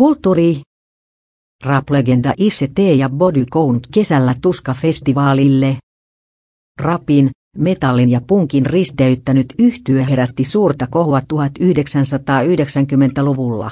Kulttuuri. Rap-legenda Isse T ja Body Count kesällä Tuska-festivaalille. Rapin, metallin ja punkin risteyttänyt yhtye herätti suurta kohua 1990-luvulla.